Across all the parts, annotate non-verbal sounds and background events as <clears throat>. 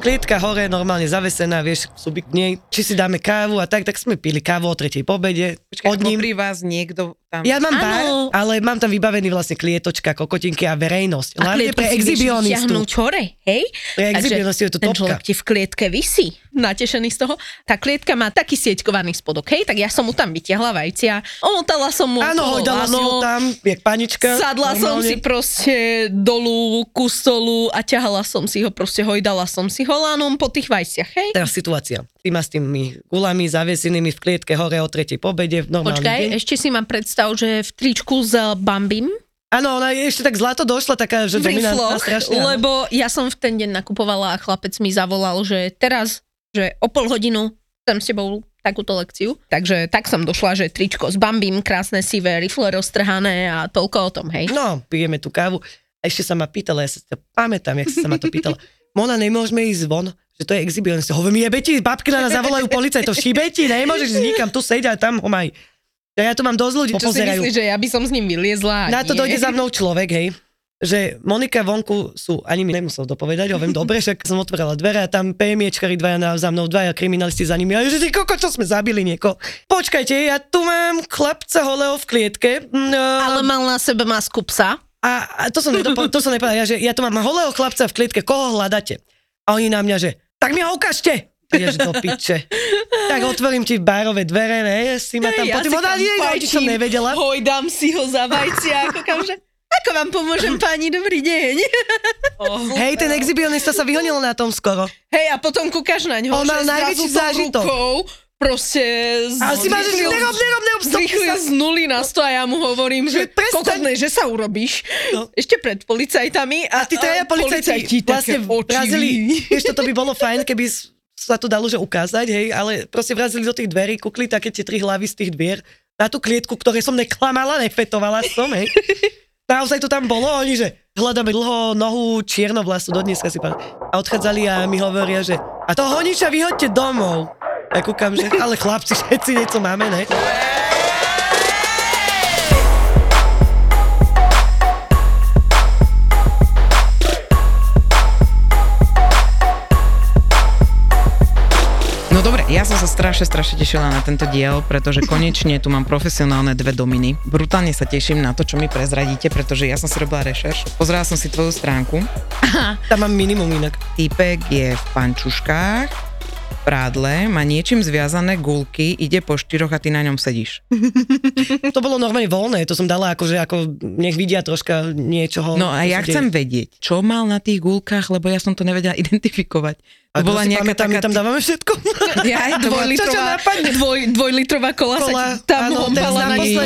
klietka hore, normálne zavesená, vieš, sú by k nej, či si dáme kávu a tak, tak sme pili kávu o tretej pobede. Počkaj, od ním. pri vás niekto tam... Ja mám bar, ale mám tam vybavený vlastne klietočka, kokotinky a verejnosť. A Hlavne pre exibionistu. hore, hej? Pre exibionistu je to ten topka. ti v klietke vysí, natešený z toho. Tá klietka má taký sieťkovaný spodok, hej? Tak ja som mu tam vytiahla vajcia, omotala som mu Áno, hodala si ho tam, jak panička. Sadla normálne. som si proste dolu ku stolu a ťahala som si ho, proste hojdala som si ho lanom po tých vajciach, hej? Teraz situácia. Ty ma s tými gulami zaviesenými v klietke hore o tretej pobede Počkaj, deň. ešte si mám predstav, že v tričku s Bambim. Áno, ona ešte tak zlato došla, taká, že dominantná strašne. Lebo ja som v ten deň nakupovala a chlapec mi zavolal, že teraz, že o pol hodinu tam s tebou takúto lekciu. Takže tak som došla, že tričko s Bambim, krásne sivé, rifle roztrhané a toľko o tom, hej. No, pijeme tú kávu. A ešte sa ma pýtala, ja sa to pamätám, jak sa ma to pýtala. Mona, nemôžeme ísť von, že to je exhibicionista. Hovorím, jebe ti, babky na nás zavolajú policajtov, šíbe ti, nemôžeš nikam tu sedieť a tam ho maj. Ja, ja tu mám dosť ľudí, Čo si myslíš, že ja by som s ním vyliezla? Na to nie. dojde za mnou človek, hej že Monika vonku sú, ani mi nemusel dopovedať, ho viem dobre, však som otvorila dvere a tam PMIčkari dvaja za mnou, dvaja kriminalisti za nimi. A že ty koko, čo sme zabili nieko. Počkajte, ja tu mám chlapca holého v klietke. No, Ale mal na sebe masku psa. A, a to som, nedopo- to som nepovedal, ja, že ja tu mám holého chlapca v klietke, koho hľadáte? A oni na mňa, že tak mi ho ukážte. Jež do piče. Tak otvorím ti bárové dvere, ne? Si ma tam potom... Ja si tam som nevedela. Hojdám si ho za vajcia, ako kamže. Ako vám pomôžem, pani, dobrý deň. <laughs> Oh, Hej, ten exhibionista sa vyhonil na tom skoro. Hej, a potom kúkaš na ňo. On mal najväčší zážitok. Rukou, proste z, a si máš, že nerob, nerob, nerob, stop, sa. z nuly na sto a ja mu hovorím, že kokotnej, že sa urobíš. No. Ešte pred policajtami. A, a tí traja policajti, policajti vlastne vrazili, vieš, toto by bolo fajn, keby sa to dalo, že ukázať, hej, ale proste vrazili do tých dverí, kukli také tie tri hlavy z tých dvier na tú klietku, ktoré som neklamala, nefetovala som, hej. <laughs> naozaj to tam bolo, oni, že hľadáme dlho nohu čiernovlasu, do dneska si pán. A odchádzali a mi hovoria, že a toho honiča vyhoďte domov. A kúkam, že ale chlapci, všetci niečo máme, ne? Som sa strašne, strašne tešila na tento diel, pretože konečne tu mám profesionálne dve dominy. Brutálne sa teším na to, čo mi prezradíte, pretože ja som si robila rešerš. Pozerala som si tvoju stránku. Aha. Tam mám minimum inak. Týpek je v pančuškách, prádle, má niečím zviazané gulky, ide po štyroch a ty na ňom sedíš. <laughs> to bolo normálne voľné, to som dala akože ako nech vidia troška niečoho. No a ja chcem vedieť, čo mal na tých gulkách, lebo ja som to nevedela identifikovať. To a bola nejaká taká... My tam dávame všetko. Ja aj <laughs> dvojlitrová, dvoj, dvojlitrová kola, kola sa tam áno, na nich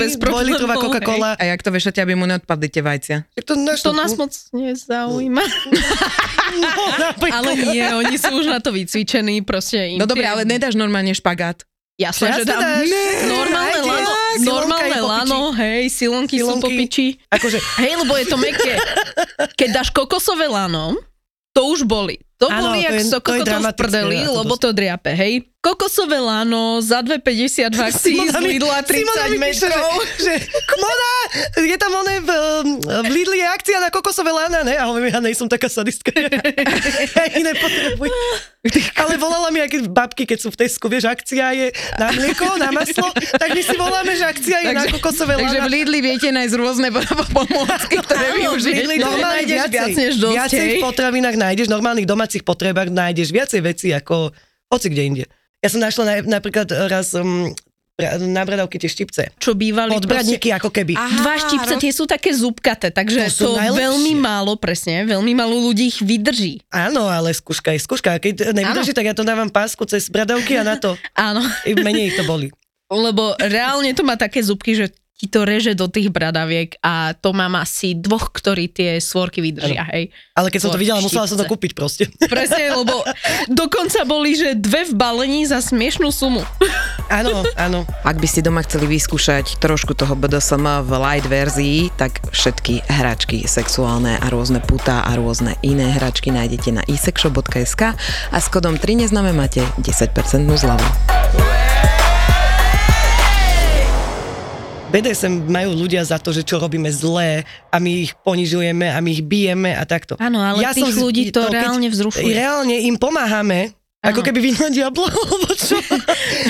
bez dvojlitrová Coca-Cola. A jak to vieš, aby mu neodpadli tie vajcia? To, to nás moc nezaujíma. <laughs> No, ale nie, oni sú už na to vycvičení, proste im No dobre, ale nedáš normálne špagát. Jasné, že dám normálne lano, normálne lano, hej, silonky, silonky sú po piči. Akože... Hej, lebo je to meké. Keď dáš kokosové lano, to už boli. To ano, boli jak sokokotov v prdeli, lebo to driape, hej. Kokosové lano za 2,50 v akcii z Lidla 30 metrov. Že, že kmona, je tam oné v, v Lidli je akcia na kokosové lana, ne? A hovorím, ja nejsem taká sadistka. <laughs> ja iné. Ale volala mi aj babky, keď sú v Tesku, vieš, akcia je na mlieko, na maslo, tak my si voláme, že akcia je takže, na kokosové lana. Takže v Lidli viete nájsť rôzne <laughs> pomôcky, ktoré využijete. Normálne nájdeš viac než dosť. Viacej v potravinách nájdeš, normálnych domácich potrebách nájdeš viacej veci ako hoci kde inde. Ja som našla na, napríklad raz um, na bradavky tie štipce. Čo bývali Podbradníky proste... ako keby. Aha, Dva štipce, tie sú také zubkaté, takže to, to veľmi málo, presne, veľmi málo ľudí ich vydrží. Áno, ale skúška je skúška. Keď nevydrží, tak ja to dávam pásku cez bradavky a na to. <laughs> Áno. Menej ich to boli. Lebo reálne to má také zubky, že ti to reže do tých bradaviek a to mám asi dvoch, ktorí tie svorky vydržia, hej. Ale keď som to videla, musela som to kúpiť proste. <laughs> Presne, lebo dokonca boli, že dve v balení za smiešnú sumu. <laughs> Áno, áno. Ak by ste doma chceli vyskúšať trošku toho BDSM v light verzii, tak všetky hračky sexuálne a rôzne putá a rôzne iné hračky nájdete na isexshop.sk a s kodom 3 neznáme máte 10% zľavu. BDSM majú ľudia za to, že čo robíme zlé a my ich ponižujeme a my ich bijeme a takto. Áno, ale ja tých som, ľudí to, to reálne vzrušuje. Reálne im pomáhame, Ako keby vyhnal diablo, <laughs> alebo čo?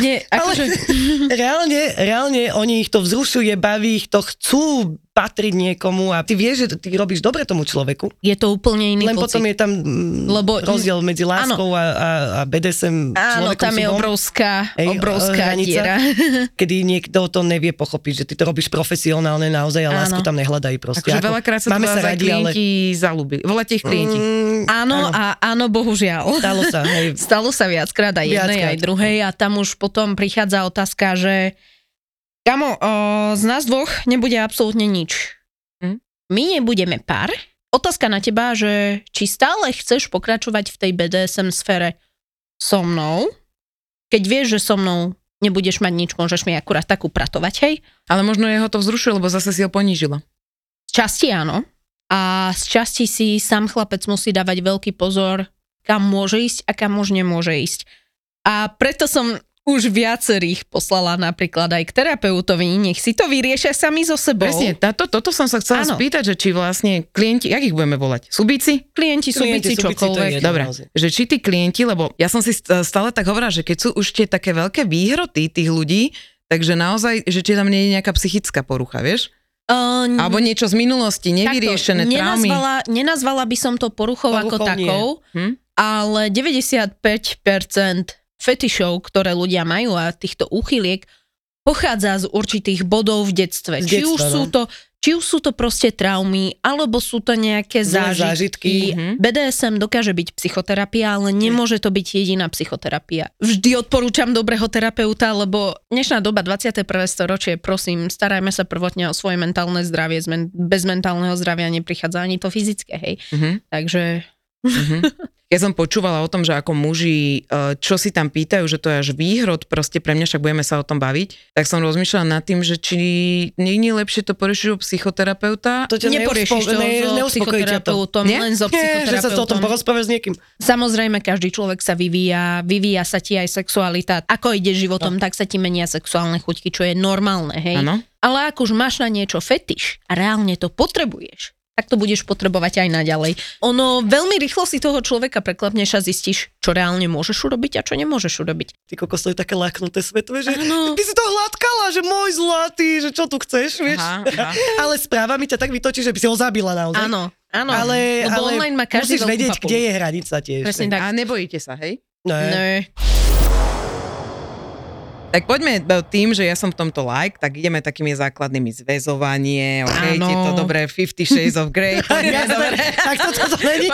Nie, akože... <laughs> reálne, reálne oni ich to vzrušuje, baví ich to, chcú patriť niekomu a ty vieš, že ty robíš dobre tomu človeku. Je to úplne iný Len pocit. potom je tam mm, Lebo, rozdiel medzi láskou a, a, a BDSM Áno, tam je obrovská, ej, obrovská hranica, diera. <laughs> kedy niekto to nevie pochopiť, že ty to robíš profesionálne naozaj a áno. lásku tam nehľadajú proste. Akože veľakrát sa máme sa radi, klienti ale... zalúbili. Voláte ich klienti. Mm, áno, áno a áno, bohužiaľ. Stalo sa. Hej. <laughs> Stalo sa viackrát aj jednej, viackrát. aj druhej a tam už potom prichádza otázka, že Kamo, o, z nás dvoch nebude absolútne nič. Hm? My nebudeme pár. Otázka na teba, že či stále chceš pokračovať v tej BDSM sfére so mnou, keď vieš, že so mnou nebudeš mať nič, môžeš mi akurát tak upratovať, hej? Ale možno jeho to vzrušuje, lebo zase si ho ponížila. Z časti áno. A z časti si sám chlapec musí dávať veľký pozor, kam môže ísť a kam už nemôže ísť. A preto som už viacerých poslala napríklad aj k terapeutovi, nech si to vyriešia sami so sebou. Presne, táto, toto som sa chcela ano. spýtať, že či vlastne klienti, jak ich budeme volať? Subíci? Klienti, subíci, čokoľvek. Dobre, že či tí klienti, lebo ja som si stále tak hovorila, že keď sú už tie také veľké výhroty tých ľudí, takže naozaj, že či tam nie je nejaká psychická porucha, vieš? Uh, Alebo niečo z minulosti, nevyriešené takto, traumy. Nenazvala, nenazvala by som to poruchou, poruchou ako takou, hm? ale 95% fetišov, ktoré ľudia majú a týchto úchyliek pochádza z určitých bodov v detstve. Z či, detstva, už no. sú to, či už sú to proste traumy, alebo sú to nejaké zážitky. zážitky. Mhm. BDSM dokáže byť psychoterapia, ale nemôže to byť jediná psychoterapia. Vždy odporúčam dobrého terapeuta, lebo dnešná doba 21. storočie, prosím, starajme sa prvotne o svoje mentálne zdravie. Bez mentálneho zdravia neprichádza ani to fyzické, hej. Mm-hmm. Takže... Mm-hmm. <laughs> Ja som počúvala o tom, že ako muži, e, čo si tam pýtajú, že to je až výhrod, proste pre mňa, však budeme sa o tom baviť, tak som rozmýšľala nad tým, že či nie je lepšie to poriešiť u psychoterapeuta. To ťa Neporiešiš to ne, so psychoterapeutom, Nie? len so psychoterapeutom. Nie, že sa to o tom porozprávaš s niekým. Samozrejme, každý človek sa vyvíja, vyvíja sa ti aj sexualita. Ako ide životom, no. tak sa ti menia sexuálne chuťky, čo je normálne, hej. Ano. Ale ak už máš na niečo fetiš a reálne to potrebuješ, tak to budeš potrebovať aj naďalej. Ono veľmi rýchlo si toho človeka preklepneš a zistíš, čo reálne môžeš urobiť a čo nemôžeš urobiť. Ty kokos, to je také laknuté svetové, že ano. ty si to hladkala, že môj zlatý, že čo tu chceš, vieš. Aha, <laughs> aha. ale správa mi ťa tak vytočí, že by si ho zabila naozaj. Áno, áno. Ale, Lebo ale online má každý musíš vedieť, papu. kde je hranica tiež. Presne tak. A nebojíte sa, hej? Ne. ne. Tak poďme tým, že ja som v tomto like, tak ideme takými základnými zväzovanie, ok, to dobré 50 Shades of Grey. <laughs> ja, dobre. Tak toto to není.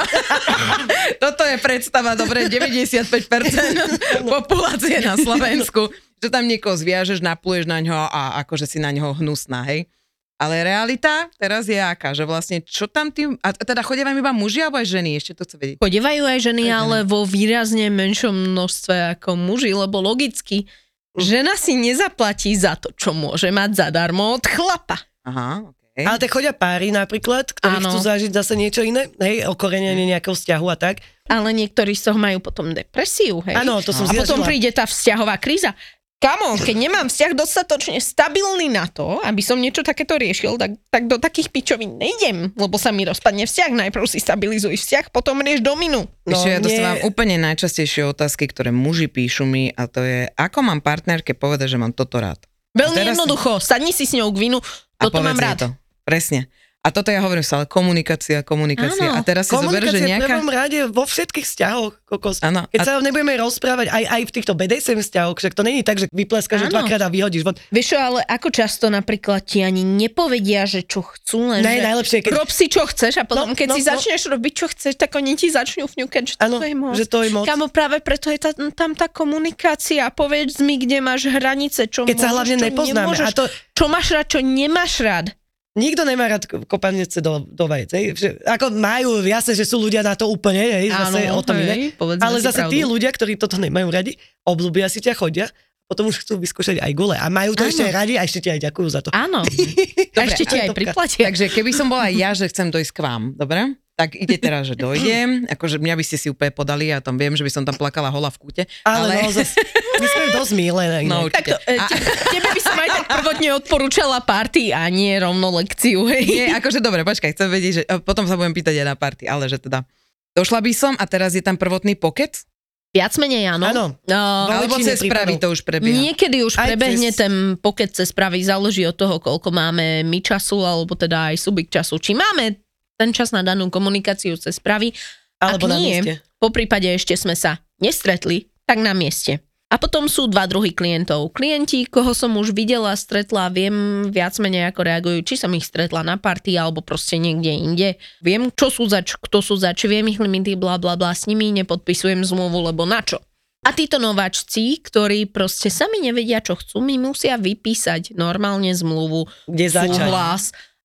<laughs> toto je predstava, dobre, 95% <laughs> populácie na Slovensku, že tam niekoho zviažeš, napluješ na ňo a akože si na ňo hnusná, hej. Ale realita teraz je aká, že vlastne čo tam tým, a teda chodievajú iba muži alebo aj ženy, ešte to chce vedieť. Chodievajú aj ženy, aj ale vo výrazne menšom množstve ako muži, lebo logicky Žena si nezaplatí za to, čo môže mať zadarmo od chlapa. Aha, okay. Ale tak chodia páry napríklad, ktorí Áno. chcú zažiť zase niečo iné, hej, okorenenie nejakého vzťahu a tak. Ale niektorí z toho majú potom depresiu, hej? Áno, to som A potom zažila. príde tá vzťahová kríza. Kamo, keď nemám vzťah dostatočne stabilný na to, aby som niečo takéto riešil, tak, tak do takých pičovín nejdem, lebo sa mi rozpadne vzťah. Najprv si stabilizuj vzťah, potom rieš dominu. No, Ešte ja dostávam úplne najčastejšie otázky, ktoré muži píšu mi a to je, ako mám partnerke povedať, že mám toto rád. Veľmi jednoducho, sadni si s ňou k vínu, A toto mám rád. To. Presne. A toto ja hovorím stále, komunikácia, komunikácia. Áno. A teraz si zober, že Komunikácia v nejaká... prvom rade vo všetkých vzťahoch, kokos. Áno. Keď A- sa nebudeme rozprávať aj, aj v týchto BDSM vzťahoch, však to není tak, že vypleskáš Áno. dvakrát a vyhodíš von. Vieš čo, ale ako často napríklad ti ani nepovedia, že čo chcú, len Ne, že najlepšie, keď- rob si čo chceš a potom, No, keď no, si no. začneš robiť čo chceš, tak oni ti začnú fňukať, že Áno, to je moc. že to je moc. Kamo, práve preto je tá, tam tá komunikácia. Povedz mi, kde máš hranice, čo Keď sa môžeš, hlavne čo nepoznáme. nemôžeš, A to čo máš rád, čo nemáš rád. Nikto nemá rád kopanece do, do vajec. hej. Že, ako majú, jasné, že sú ľudia na to úplne, hej, zase o tom iné. povedzme Ale zase pravdu. tí ľudia, ktorí toto nemajú radi, obľúbia si ťa, chodia, potom už chcú vyskúšať aj gule. A majú to Áno. ešte aj radi a ešte ti aj ďakujú za to. Áno. <laughs> a ešte ti aj priplatia. Takže keby som bola ja, že chcem dojsť k vám, dobre? Tak ide teraz, že dojdem, <clears throat> akože mňa by ste si úplne podali, ja tam viem, že by som tam plakala hola v kúte. Ale, ale... no, zase, my sme <laughs> dosť milé. No, inak. Takto, e, te, tebe by som aj tak prvotne odporúčala party a nie rovno lekciu, hej. Nie, akože dobre, počkaj, chcem vedieť, že a potom sa budem pýtať aj na party, ale že teda došla by som a teraz je tam prvotný pocket, Viac menej áno. Áno. No, alebo cez prípadov. to už prebieha. Niekedy už Aj prebehne cez- ten pocket cez pravý, záleží od toho, koľko máme my času, alebo teda aj subik času. Či máme ten čas na danú komunikáciu cez pravý, Alebo ak na nie, mieste. po prípade ešte sme sa nestretli, tak na mieste. A potom sú dva druhy klientov. Klienti, koho som už videla, stretla, viem viac menej ako reagujú, či som ich stretla na party alebo proste niekde inde. Viem, čo sú zač, kto sú zač, viem ich limity, bla bla bla, s nimi nepodpisujem zmluvu, lebo na čo? A títo nováčci, ktorí proste sami nevedia, čo chcú, mi musia vypísať normálne zmluvu, Kde začať.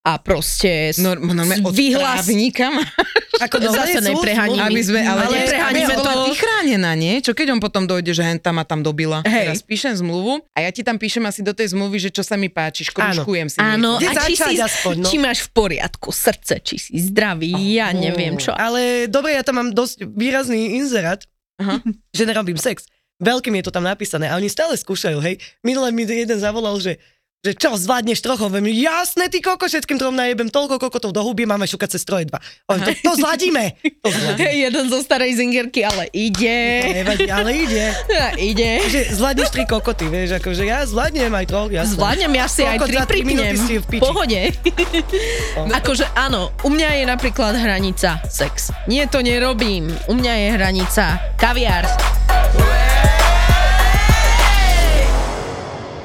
A proste s- No, normálne od vyhlas- právnika, Ako <laughs> Zase sú nepreháním. zmluvy. aby sme, ale, Ale sme to. bola ty chránená, nie? Čo keď on potom dojde, že hen tam ma tam dobila? Hej. Teraz píšem zmluvu a ja ti tam píšem asi do tej zmluvy, že čo sa mi páči, škruškujem si. Áno, a či, si, aspoň, no? či máš v poriadku srdce, či si zdravý, ja neviem čo. Ale dobre, ja tam mám dosť výrazný inzerát, Aha. že nerobím sex. Veľkým je to tam napísané a oni stále skúšajú, hej. Minule mi jeden zavolal, že že čo, zvládneš trochu? Viem, jasné, ty koko, všetkým trom najebem toľko kokotov do huby, máme šukať cez troje dva. On, to, to zladíme. To zladíme. <laughs> Jeden zo starej zingerky, ale ide. Nevadí, ale ide. <laughs> ide. Že zvládneš tri kokoty, vieš, akože ja zvládnem aj troch, jasné. Zvládnem, ja si aj Kokot za tri pripnem. si v piči. pohode. <laughs> Akože áno, u mňa je napríklad hranica sex. Nie, to nerobím. U mňa je hranica kaviár.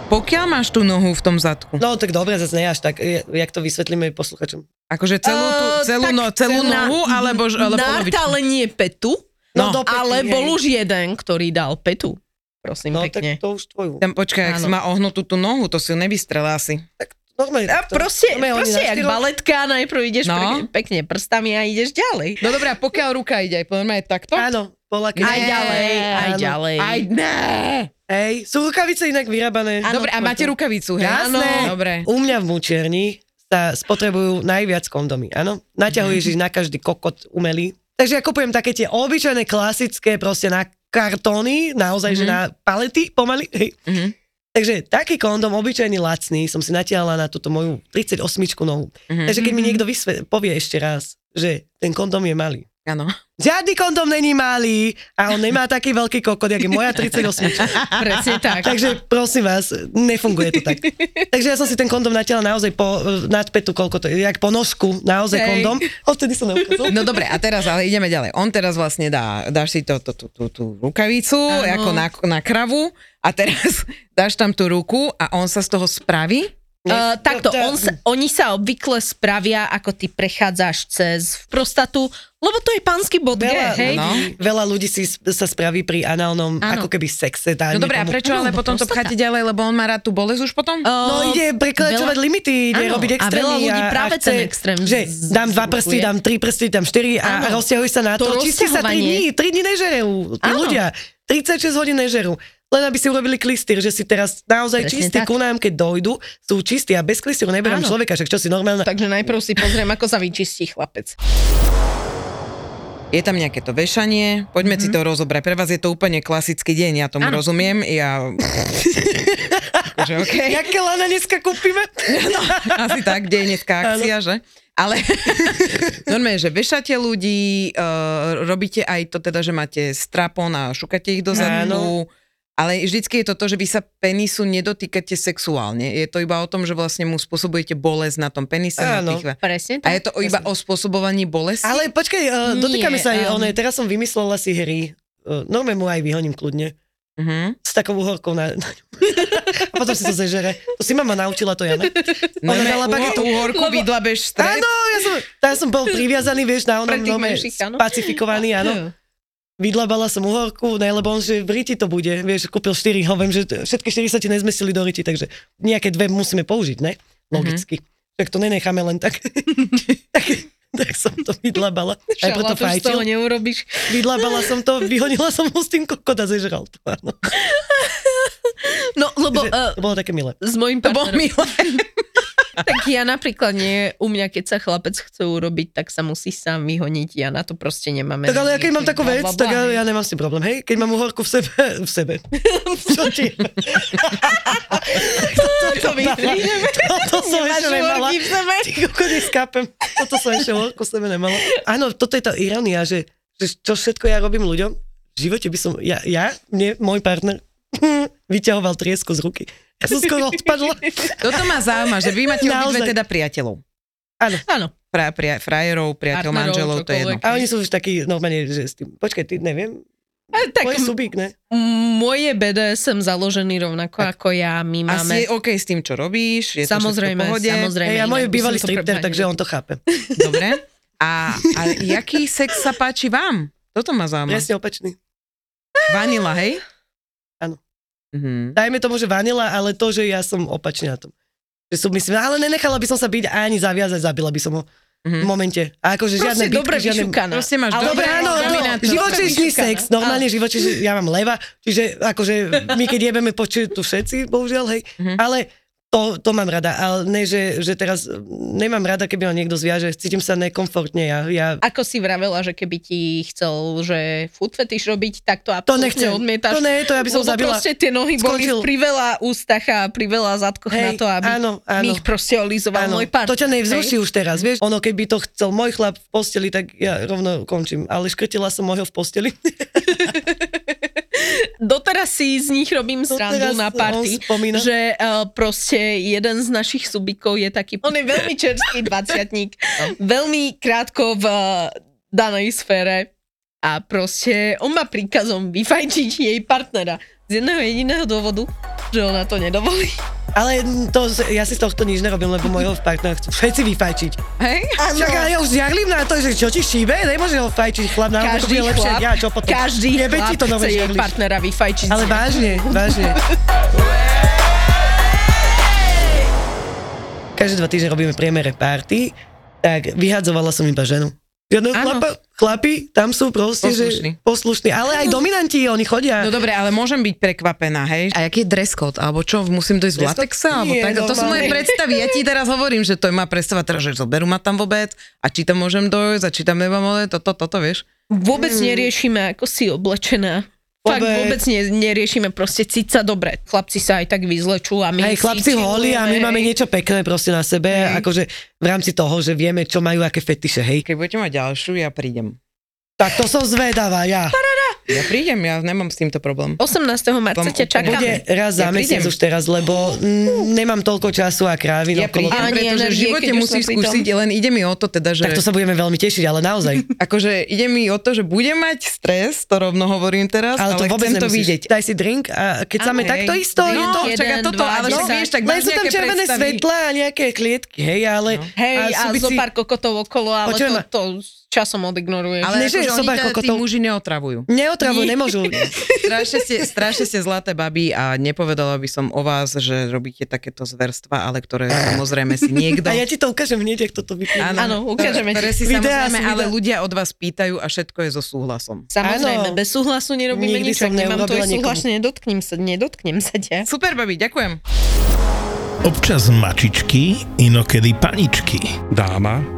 Pokiaľ máš tú nohu v tom zadku, No tak dobre, zase ne až tak, jak to vysvetlíme posluchačom. akože celú, tú, celú, tak no, celú na- nohu, alebo, ale Na polovičku? talenie petu, No, No, do ale hej. bol už jeden, ktorý dal petu. Prosím, No pekne. tak to už tvoju. Tam, počkaj, ak si má ohnutú tú nohu, to si ju nevystrela asi. Normálne, A proste, Normálne oni proste jak baletka, najprv ideš No. no. pekne prstami a ideš ďalej. No dobré, a pokiaľ ruka ide aj normálne takto? Áno, bola. Aj ďalej, aj Áno. ďalej. Aj ne. Hej, sú rukavice inak vyrábané. Dobre, a máte rukavicu, hej? Jasné. Dobre. U mňa v mučierni sa spotrebujú najviac kondomy, áno? Naťahuješ ich na každý kokot umelý. Takže ja kupujem také tie obyčajné, klasické, proste na kartóny, naozaj, že na palety pomaly. Hej. Mhm. Takže taký kondom, obyčajný lacný, som si natiahla na túto moju 38 nohu. Mhm. Takže keď mi niekto vysve- povie ešte raz, že ten kondom je malý. Áno. Žiadny kondom není malý a on nemá taký veľký kokot, jak je moja 38. Presne tak. Takže prosím vás, nefunguje to tak. Takže ja som si ten kondom natiahla naozaj po, nad petu, koľko to je, jak po nožku, naozaj Hej. kondom. Odtedy som neukázal. No dobre, a teraz ale ideme ďalej. On teraz vlastne dá, dáš si to, to, tú, tú, tú rukavicu Áno. ako na, na kravu a teraz <laughs> dáš tam tú ruku a on sa z toho spraví. Uh, takto, on sa, oni sa obvykle spravia, ako ty prechádzaš cez prostatu, lebo to je pánsky bod G, Veľa, hej? no. veľa ľudí si sa spraví pri análnom, Áno. ako keby sexe. Dá No dobre, a prečo ale Áno, potom to pcháte ďalej, lebo on má rád tú bolesť už potom? No ide prekračovať veľa- limity, ide Áno, robiť a extrémy. veľa ľudí práve chce, ten extrém Že dám dva prsty, dám tri prsty, dám štyri a, a rozťahuj sa na to. To Či si sa 3 rozťahovanie. dní, 3 dní nežerú. Tí ľudia 36 hodín nežerú. len aby si urobili klistýr, že si teraz naozaj Presne čistí tak. ku nám, keď dojdu, sú čistí a bez klistýru neberám Áno. človeka, však čo si normálna. Takže najprv si pozriem, ako sa vyčistí chlapec. Je tam nejaké to vešanie, poďme mm-hmm. si to rozobrať. Pre vás je to úplne klasický deň, ja tomu Áno. rozumiem. Ja... akože, okay. <laughs> Jaké lana dneska kúpime? <laughs> Asi tak, kde je dneska akcia, že? Ale <laughs> normálne, že vešate ľudí, uh, robíte aj to teda, že máte strapon a šukate ich dozadu, ale vždycky je to to, že vy sa penisu nedotýkate sexuálne. Je to iba o tom, že vlastne mu spôsobujete bolesť na tom penise. Na Áno. tých... Presne A tak. je to iba o spôsobovaní bolesti? Ale počkaj, uh, Nie, dotýkame sa aj um, oné, teraz som vymyslela si hry. Uh, normálne mu aj vyhoním kľudne. Uh-huh. S takou uhorkou na... na <laughs> a potom si to zežere. To si mama naučila to, Jana. No, Ona ne, dala uhor, bagetu. uhorku Lebo- vydlabeš stred. Áno, ja som, tá som bol priviazaný, vieš, na onom nome, pacifikovaný, áno. Vydlabala som uhorku, ne, lebo on, že v riti to bude, vieš, kúpil štyri, hoviem, že všetky štyri sa ti nezmestili do riti, takže nejaké dve musíme použiť, ne? Logicky. Tak to nenecháme len tak. <laughs> tak, tak som to vydlabala. Aj preto fajčil. neurobiš. Vydlabala som to, vyhonila som ho s tým kokot a zežral to, áno. No, lebo Že, uh, to bolo také milé. s mojim To bolo partnerom, milé. <laughs> tak ja napríklad nie, u mňa keď sa chlapec chce urobiť, tak sa musí sám vyhoniť, ja na to proste nemáme. Tak ale ja keď mám takú vec, bla, bla, tak ja, ja nemám s tým problém, hej? Keď mám uhorku v sebe, <laughs> v sebe. Čo ti? <laughs> <laughs> To. Toto som ešte nemala. uhorky v sebe? Ty koko, neskápem. Toto som ešte uhorku v sebe nemala. Áno, toto je tá ironia, že, že čo všetko ja robím ľuďom, v živote by som, ja, ja mne, môj partner, vyťahoval triesku z ruky. Ja som skoro odpadla. <laughs> Toto ma zaujíma, že vy máte obidve teda priateľov. Áno. Fra, pria, frajerov, priateľ, Partnerov, manželov, to je jedno. A oni sú už takí normálne, že s tým, počkaj, ty neviem, A tak tvoj subík, ne? moje BDSM založený rovnako ako ja, my A si je máme... OK s tým, čo robíš? Je Samozrejme, to všetko v pohode? samozrejme. Hej, ja môj bývalý stripter, takže on to chápe. <laughs> Dobre. A, a jaký sex sa páči vám? Toto ma zaujíma. Presne opačný. Vanila, hej? Mhm. Dajme tomu, že vanila, ale to, že ja som opačne na tom. Že som myslím, ale nenechala by som sa byť ani zaviazať, zabila by som ho Mhm. v momente. A akože žiadne Proste dobre žiadne... vyšukaná. Proste máš Ale Dobre, áno, dominantnú- živočíšny sex, normálne živočíšny, ja mám leva, čiže akože my keď jebeme počuť tu všetci, bohužiaľ, hej, Mhm. ale to, to mám rada, ale ne, že, že teraz nemám rada, keby ma niekto zviaže, cítim sa nekomfortne, ja, ja Ako si vravela, že keby ti chcel, že food fetish robiť, tak to to absolútne nechcem, odmietaš. to ne, to ja by som zabila. proste tie nohy boli Skončil. pri veľa ústach a pri veľa zadkoch Hej, na to, aby áno, áno. mi ich proste olizoval Áno, môj partner. to ťa nevzruší už teraz, vieš? Ono, keby to chcel môj chlap v posteli, tak ja rovno končím. Ale škrtila som môjho v posteli. <laughs> Doteraz si z nich robím srandu na party, že uh, proste jeden z našich subikov je taký, on je veľmi čerstvý dvaciatník, <laughs> veľmi krátko v uh, danej sfére a proste on má príkazom vyfajčiť jej partnera. Z jedného jediného dôvodu, že ona to nedovolí. Ale to, ja si z tohto nič nerobím, lebo môjho partnera chcú všetci vyfajčiť. Hej? Však ja, ja už žiarlim na to, že čo ti šíbe, nemôže ho fajčiť chlap, na Každý bude lepšie, chlap, ja čo potom. každý Jebe ti chlap to nové chce jej partnera vyfajčiť. Ale vážne, vážne. Každé dva týždne robíme priemere party, tak vyhadzovala som iba ženu. Žiadneho chlapa, chlapi, tam sú proste, Poslušní. že poslušní, ale aj dominanti, oni chodia. No dobre, ale môžem byť prekvapená, hej? A aký je dress code? Alebo čo, musím dojsť v latexe? Alebo tak? To sú moje predstavy. Ja ti teraz hovorím, že to je moja predstava, teraz, že zoberú ma tam vôbec a či tam môžem dojsť a či tam nemám toto, toto, vieš? Vôbec neriešime, ako si oblečená. Fakt Vôbec. vôbec ne, neriešime, proste cíť sa dobre. Chlapci sa aj tak vyzlečú a my Hej, chlapci si holí a my máme niečo pekné proste na sebe, Hej. akože v rámci toho, že vieme, čo majú, aké fetiše, hej. Keď budete mať ďalšiu, ja prídem. Tak to som zvedavá, ja. Ja prídem, ja nemám s týmto problém. 18. marca Vám ťa čakáme. Bude raz za Ja mesiac už teraz, lebo nemám toľko času a krávy Ja okolo. prídem, Ani pretože v živote musíš skúsiť, len ide mi o to teda, že... Tak to sa budeme veľmi tešiť, ale naozaj. <laughs> Akože ide mi o to, že budem mať stres, to rovno hovorím teraz, Ale ale, to vôbec chcem to nemusíš. vidieť. Daj si drink a keď sa takto isto, no, je to... čaká toto, dva, ale desať. vieš, tak Len sú tam červené svetlá a nejaké klietky, hej, ale... No. Hej, a, zo pár kokotov okolo, ale to, to časom odignoruješ. Ale Ne, že akože so oni pár ťa tí muži neotravujú. Neot, neotravuj, nemôžu. <laughs> strašne, ste, strašne ste zlaté baby a nepovedala by som o vás, že robíte takéto zverstva, ale ktoré <laughs> samozrejme si niekto... A ja ti to ukážem hneď, ak toto vypne. Áno, ukážeme ktoré ti. si Videá samozrejme, ale ľudia od vás pýtajú a všetko je so súhlasom. Samozrejme, Áno. bez súhlasu nerobíme Nikdy nič, som ak nemám tvoj súhlas, nedotknem sa, nedotknem sa ťa. Super, babi, ďakujem. Občas mačičky, inokedy paničky. dáma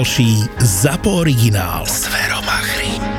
ZAPO originál. Zveromachry.